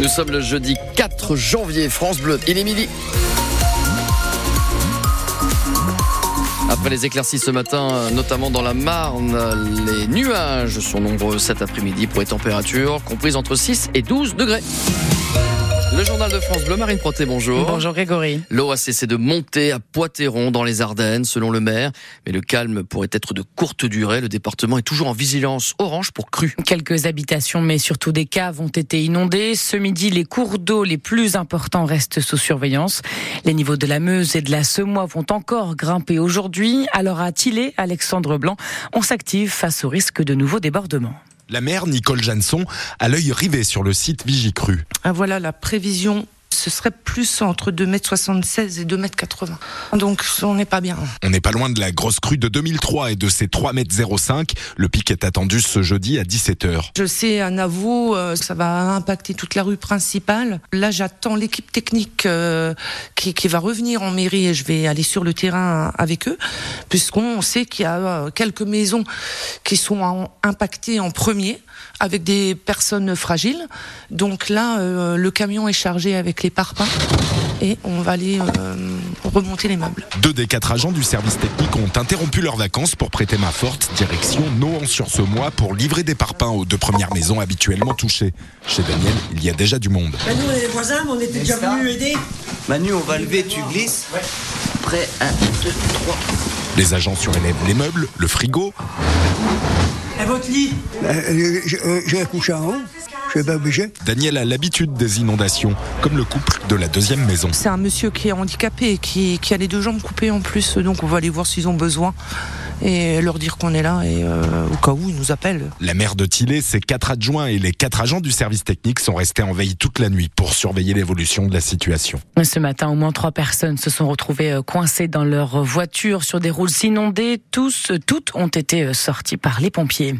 Nous sommes le jeudi 4 janvier, France Bleu, il est midi. Après les éclaircies ce matin, notamment dans la Marne, les nuages sont nombreux cet après-midi pour les températures comprises entre 6 et 12 degrés. Le journal de France Bleu, Marine Proté, bonjour. Bonjour Grégory. L'eau a cessé de monter à Poitéron dans les Ardennes, selon le maire. Mais le calme pourrait être de courte durée. Le département est toujours en vigilance orange pour crue. Quelques habitations, mais surtout des caves ont été inondées. Ce midi, les cours d'eau les plus importants restent sous surveillance. Les niveaux de la Meuse et de la Semois vont encore grimper aujourd'hui. Alors à Tillé, Alexandre Blanc, on s'active face au risque de nouveaux débordements. La maire, Nicole Janson, a l'œil rivé sur le site Vigicru. Ah voilà la prévision ce serait plus entre 2,76 m et 2,80 m. Donc on n'est pas bien. On n'est pas loin de la grosse crue de 2003 et de ses 3,05 m. Le pic est attendu ce jeudi à 17h. Je sais, à Navo, euh, ça va impacter toute la rue principale. Là, j'attends l'équipe technique euh, qui, qui, va revenir en mairie et je vais aller sur le terrain avec eux, puisqu'on sait qu'il y a euh, quelques maisons qui sont impactées en premier avec des personnes fragiles. Donc là, le camion est chargé avec les parpaings et on va aller euh, remonter les meubles. Deux des quatre agents du service technique ont interrompu leurs vacances pour prêter main forte, direction Nohant sur ce mois pour livrer des parpaings aux deux premières maisons habituellement touchées. Chez Daniel, il y a déjà du monde. Nous, on est les voisins, mais on était déjà venus aider. Manu, on va lever, tu glisses. Ouais. Prêt, 1, 2, 3. Les agents surélèvent les meubles, le frigo. Et votre lit? Euh, J'ai couché en haut. Je suis pas obligé. Daniel a l'habitude des inondations, comme le couple de la deuxième maison. C'est un monsieur qui est handicapé, qui, qui a les deux jambes coupées en plus, donc on va aller voir s'ils ont besoin et leur dire qu'on est là et euh, au cas où ils nous appellent. La maire de Tillé, ses quatre adjoints et les quatre agents du service technique sont restés en veille toute la nuit pour surveiller l'évolution de la situation. Ce matin, au moins trois personnes se sont retrouvées coincées dans leur voiture sur des routes inondées. Tous, toutes ont été sorties par les pompiers.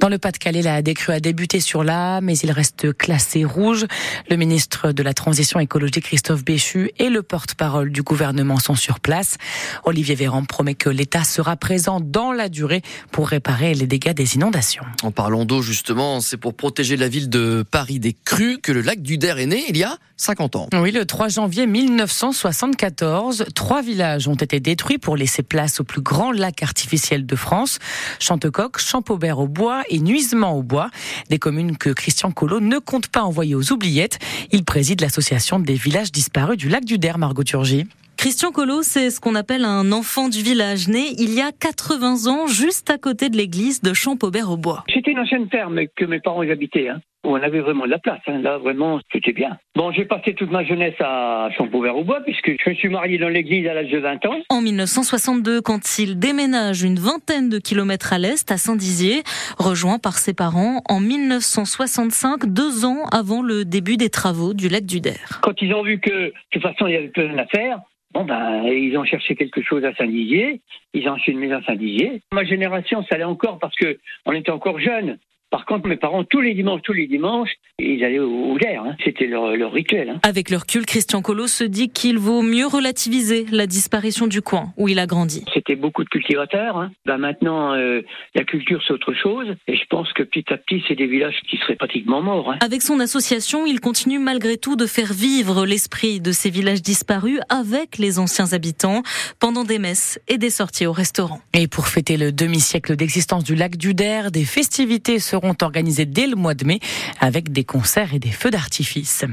Dans le Pas-de-Calais, la décrue a débuté sur là, mais il reste classé rouge. Le ministre de la Transition écologique, Christophe Béchu, et le porte-parole du gouvernement sont sur place. Olivier Véran promet que l'État sera présent dans la durée pour réparer les dégâts des inondations. En parlant d'eau, justement, c'est pour protéger la ville de Paris des crues que le lac du Der est né il y a 50 ans. Oui, le 3 janvier 1974, trois villages ont été détruits pour laisser place au plus grand lac artificiel de France. Chantecoq, Champaubert au bois et Nuisement au bois. Des communes que Christian Collot ne compte pas envoyer aux oubliettes. Il préside l'association des villages disparus du lac du Der, Margot Turgy. Christian Collot, c'est ce qu'on appelle un enfant du village, né il y a 80 ans, juste à côté de l'église de Champaubert-au-Bois. C'était une ancienne ferme que mes parents y habitaient. Hein. On avait vraiment de la place, hein. là vraiment c'était bien. Bon, j'ai passé toute ma jeunesse à Champaubert-au-Bois puisque je me suis marié dans l'église à l'âge de 20 ans. En 1962, quand il déménage une vingtaine de kilomètres à l'est, à Saint-Dizier, rejoint par ses parents en 1965, deux ans avant le début des travaux du lac du Der. Quand ils ont vu que de toute façon il y avait plein d'affaires, Ben, ils ont cherché quelque chose à Saint-Dizier, ils ont acheté une maison à Saint-Dizier. Ma génération, ça allait encore parce que on était encore jeunes. Par contre, mes parents, tous les dimanches, tous les dimanches, ils allaient au, au hein. C'était leur, leur, rituel. Hein. Avec le recul, Christian Collot se dit qu'il vaut mieux relativiser la disparition du coin où il a grandi. C'était beaucoup de cultivateurs. Hein. Ben maintenant, euh, la culture, c'est autre chose. Et je pense que petit à petit, c'est des villages qui seraient pratiquement morts. Hein. Avec son association, il continue malgré tout de faire vivre l'esprit de ces villages disparus avec les anciens habitants pendant des messes et des sorties au restaurant. Et pour fêter le demi-siècle d'existence du lac du Der, des festivités seront seront organisés dès le mois de mai avec des concerts et des feux d'artifice.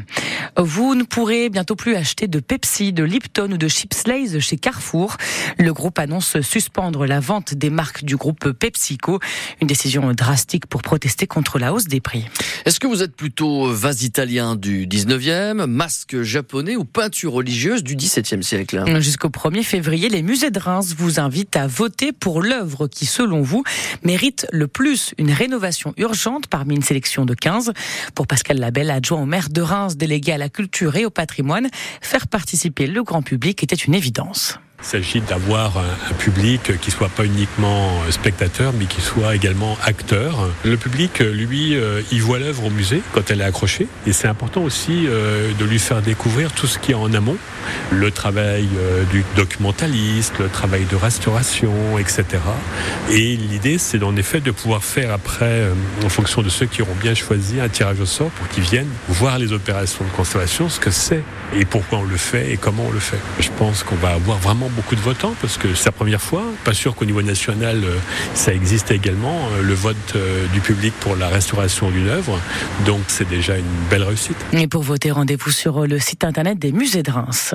Vous ne pourrez bientôt plus acheter de Pepsi, de Lipton ou de Chips Lays chez Carrefour. Le groupe annonce suspendre la vente des marques du groupe PepsiCo. Une décision drastique pour protester contre la hausse des prix. Est-ce que vous êtes plutôt vase italien du 19e, masque japonais ou peinture religieuse du 17e siècle? Jusqu'au 1er février, les musées de Reims vous invitent à voter pour l'œuvre qui, selon vous, mérite le plus une rénovation urgente parmi une sélection de 15. Pour Pascal Labelle, adjoint au maire de Reims, délégué à la culture et au patrimoine, faire participer le grand public était une évidence. Il s'agit d'avoir un, public qui soit pas uniquement spectateur, mais qui soit également acteur. Le public, lui, il voit l'œuvre au musée quand elle est accrochée, et c'est important aussi de lui faire découvrir tout ce qui est en amont, le travail du documentaliste, le travail de restauration, etc. Et l'idée, c'est en effet de pouvoir faire après, en fonction de ceux qui auront bien choisi, un tirage au sort pour qu'ils viennent voir les opérations de conservation, ce que c'est et pourquoi on le fait et comment on le fait. Je pense qu'on va avoir vraiment beaucoup de votants parce que c'est la première fois. Pas sûr qu'au niveau national, euh, ça existe également, euh, le vote euh, du public pour la restauration d'une œuvre. Donc c'est déjà une belle réussite. Et pour voter, rendez-vous sur le site internet des musées de Reims.